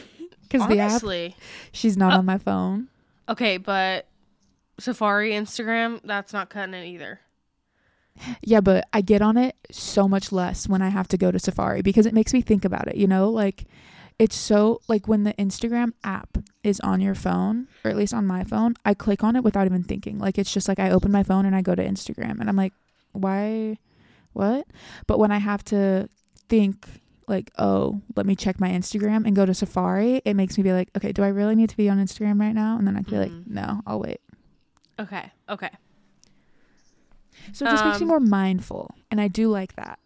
Cuz the app she's not Uh, on my phone. okay, but Safari, Instagram, that's not cutting it either. Yeah, but I get on it so much less when I have to go to Safari because it makes me think about it, you know? Like it's so like when the Instagram app is on your phone, or at least on my phone, I click on it without even thinking. Like it's just like I open my phone and I go to Instagram and I'm like, "Why what?" But when I have to think like, "Oh, let me check my Instagram and go to Safari," it makes me be like, "Okay, do I really need to be on Instagram right now?" And then I feel like, Mhm. "No, I'll wait." Okay, okay. So it just makes me Um, more mindful, and I do like that.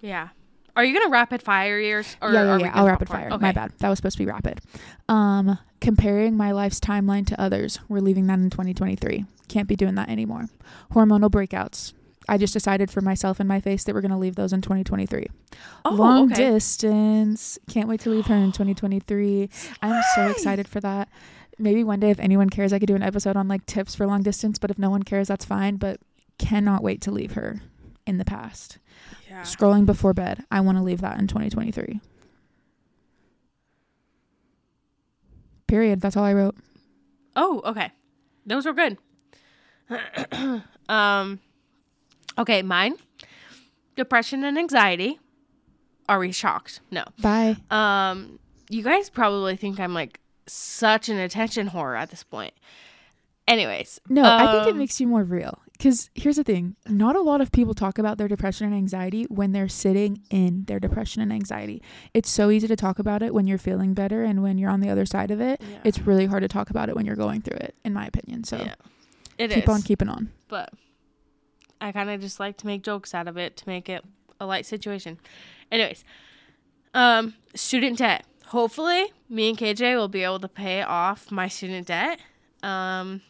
Yeah. Are you gonna rapid fire yours? Or yeah, are yeah, yeah. I'll rapid fire. Okay. My bad. That was supposed to be rapid. Um, comparing my life's timeline to others. We're leaving that in 2023. Can't be doing that anymore. Hormonal breakouts. I just decided for myself and my face that we're gonna leave those in 2023. Oh, Long okay. distance. Can't wait to leave her in 2023. I'm so excited for that. Maybe one day, if anyone cares, I could do an episode on like tips for long distance. But if no one cares, that's fine. But cannot wait to leave her in the past. Yeah. Scrolling before bed. I want to leave that in 2023. Period. That's all I wrote. Oh, okay. Those were good. um, Okay, mine. Depression and anxiety. Are we shocked? No. Bye. Um, you guys probably think I'm like such an attention whore at this point. Anyways, No, I think it um, makes you more real. Because here's the thing not a lot of people talk about their depression and anxiety when they're sitting in their depression and anxiety. It's so easy to talk about it when you're feeling better and when you're on the other side of it. Yeah. It's really hard to talk about it when you're going through it, in my opinion. So yeah, it keep is. on keeping on. but I kind of just like to make jokes out of it to make it a light situation. Anyways, um, student debt. Hopefully, me and KJ will be able to pay off my student debt. Um,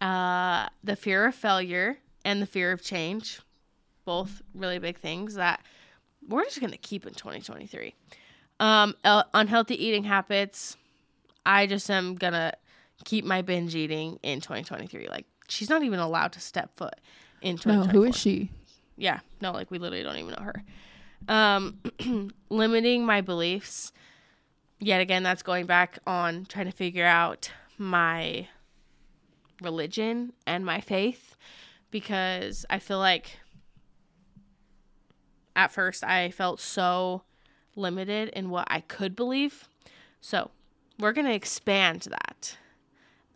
uh, the fear of failure and the fear of change, both really big things that we're just gonna keep in 2023. Um, unhealthy eating habits. I just am gonna keep my binge eating in 2023. Like she's not even allowed to step foot in No, who is she? Yeah, no, like we literally don't even know her. Um, limiting my beliefs. Yet again, that's going back on trying to figure out my religion and my faith because I feel like at first I felt so limited in what I could believe. So we're going to expand that.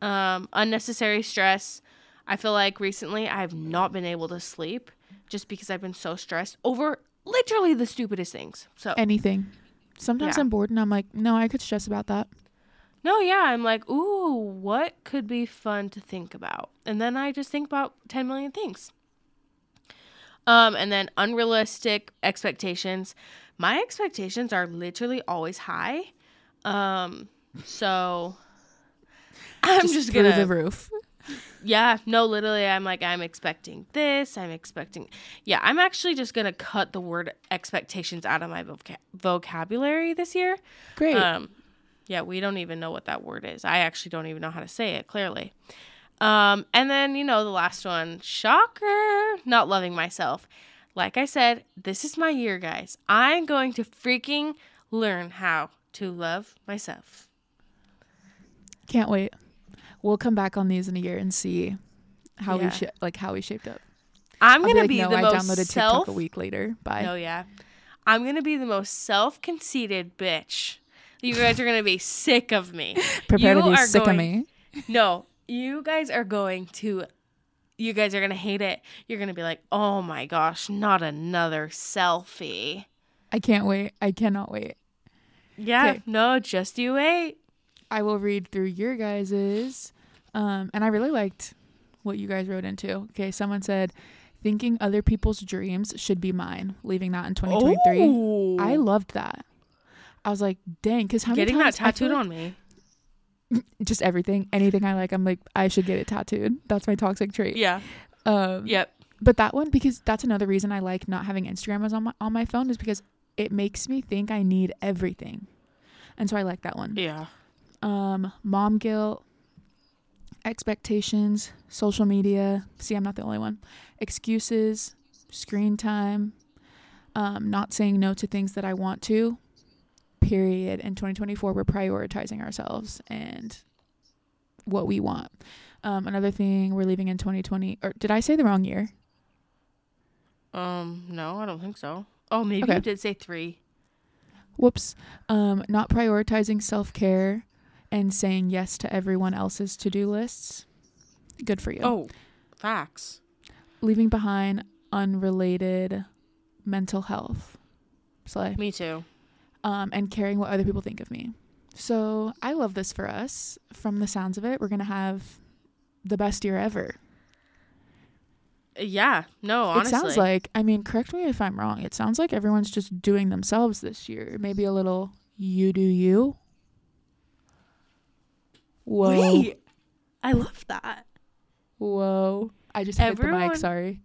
Um, unnecessary stress. I feel like recently I have not been able to sleep just because I've been so stressed over literally the stupidest things. So Anything. Sometimes Yeah. I'm bored and I'm like, no, I could stress about that. no, yeah, I'm like, ooh, what could be fun to think about? And then I just think about 10 million things. Um, and then unrealistic expectations. My expectations are literally always high. Um, so I'm just, through gonna the roof. Yeah, no, literally, I'm like, I'm expecting this. I'm expecting. Yeah, I'm actually just going to cut the word expectations out of my voca- vocabulary this year. Great. Um, yeah, we don't even know what that word is. I actually don't even know how to say it clearly. Um, and then, you know, the last one, shocker, not loving myself. Like I said, this is my year, guys. I'm going to freaking learn how to love myself. Can't wait. We'll come back on these in a year and see how Yeah. we sh- like how we shaped up. I'm I'll going to like, be no, the I most downloaded self TikTok a week later. Bye. Oh yeah. I'm gonna be the most self conceited bitch. You guys are gonna be sick of me. Prepare you to be sick going- of me. No, you guys are going to you guys are gonna hate it. You're gonna be like, oh my gosh, not another selfie. I can't wait. I cannot wait. Yeah, Okay. no, just you wait. I will read through your guys's. Um, and I really liked what you guys wrote into. Okay, someone said, thinking other people's dreams should be mine, leaving that in 2023. Ooh. I loved that. I was like, dang, because how getting many that times feel tattooed like on me. just everything, anything I like, I'm like, I should get it tattooed. That's my toxic trait. Yeah. Um, Yep. But that one, because that's another reason I like not having Instagram as on my on my phone, is because it makes me think I need everything, and so I like that one. Yeah. Um, mom guilt, expectations, social media. See, I'm not the only one. Excuses, screen time, um, not saying no to things that I want to. Period. In 2024, we're prioritizing ourselves and what we want. Um, another thing we're leaving in 2020, or did I say the wrong year? Um, no, I don't think so. Oh, maybe Okay. you did say three. Whoops. Um, not prioritizing self care and saying yes to everyone else's to do lists. Good for you. Oh, facts. Leaving behind unrelated mental health. Slay. Me too. Um, and caring what other people think of me. So I love this for us. From the sounds of it, we're gonna have the best year ever. Yeah. No, honestly. It sounds like I mean, correct me if I'm wrong. It sounds like everyone's just doing themselves this year. Maybe a little you do you. Whoa. Wait, I love that. Whoa. I just hit the mic, sorry.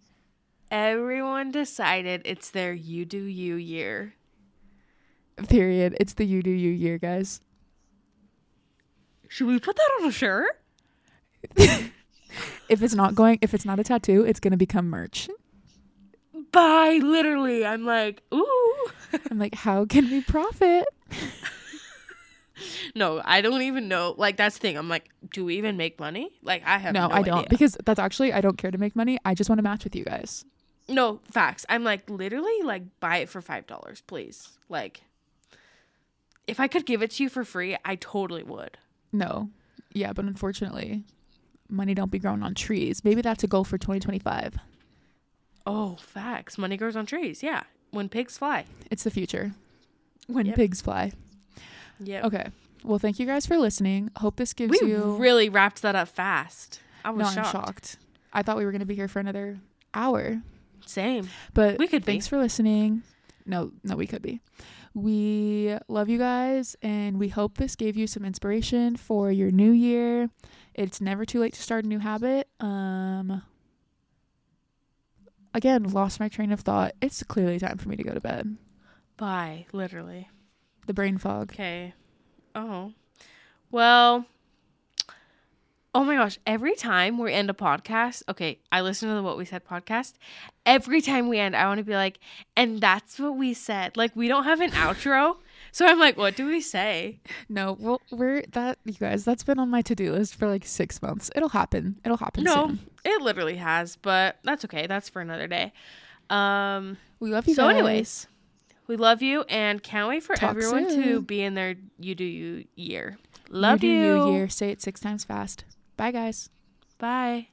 Everyone decided it's their you do you year. Period. It's the you do you year, guys. Should we put that on a shirt? If it's not going if it's not a tattoo, it's gonna become merch. Bye, literally. I'm like, ooh. I'm like, how can we profit? no, I don't even know. Like that's the thing. I'm like, do we even make money? Like I have no, no, I don't idea. because that's actually I don't care to make money. I just want to match with you guys. No, facts. I'm like literally like buy it for five dollars, please. Like if I could give it to you for free, I totally would. No. Yeah, but unfortunately, money don't be grown on trees. Maybe that's a goal for 2025. Oh, facts. Money grows on trees. Yeah. When pigs fly. It's the future. When Yep. pigs fly. Yeah. Okay. Well, thank you guys for listening. Hope this gives you. We you really wrapped that up fast. I No, was I'm shocked. shocked. I thought we were going to be here for another hour. Same. But We could be. thanks for listening. No, no, we could be. We love you guys and we hope this gave you some inspiration for your new year. It's never too late to start a new habit. Um again, lost my train of thought. It's clearly time for me to go to bed. Bye. Literally. The brain fog. Okay. Oh. Well. Oh my gosh. Every time we end a podcast, okay, I listen to the What We Said podcast. Every time we end, I want to be like, and that's what we said. Like, we don't have an outro. So I'm like, what do we say? No, well, we're that you guys. That's been on my to-do list for like 6 months. It'll happen. It'll happen No, soon. it literally has, but that's okay. That's for another day. Um, We love you so, guys. anyways, we love you and can't wait for Talk everyone to be in their you do you year. Love you. you. You year. Say it 6 times fast. Bye guys. Bye.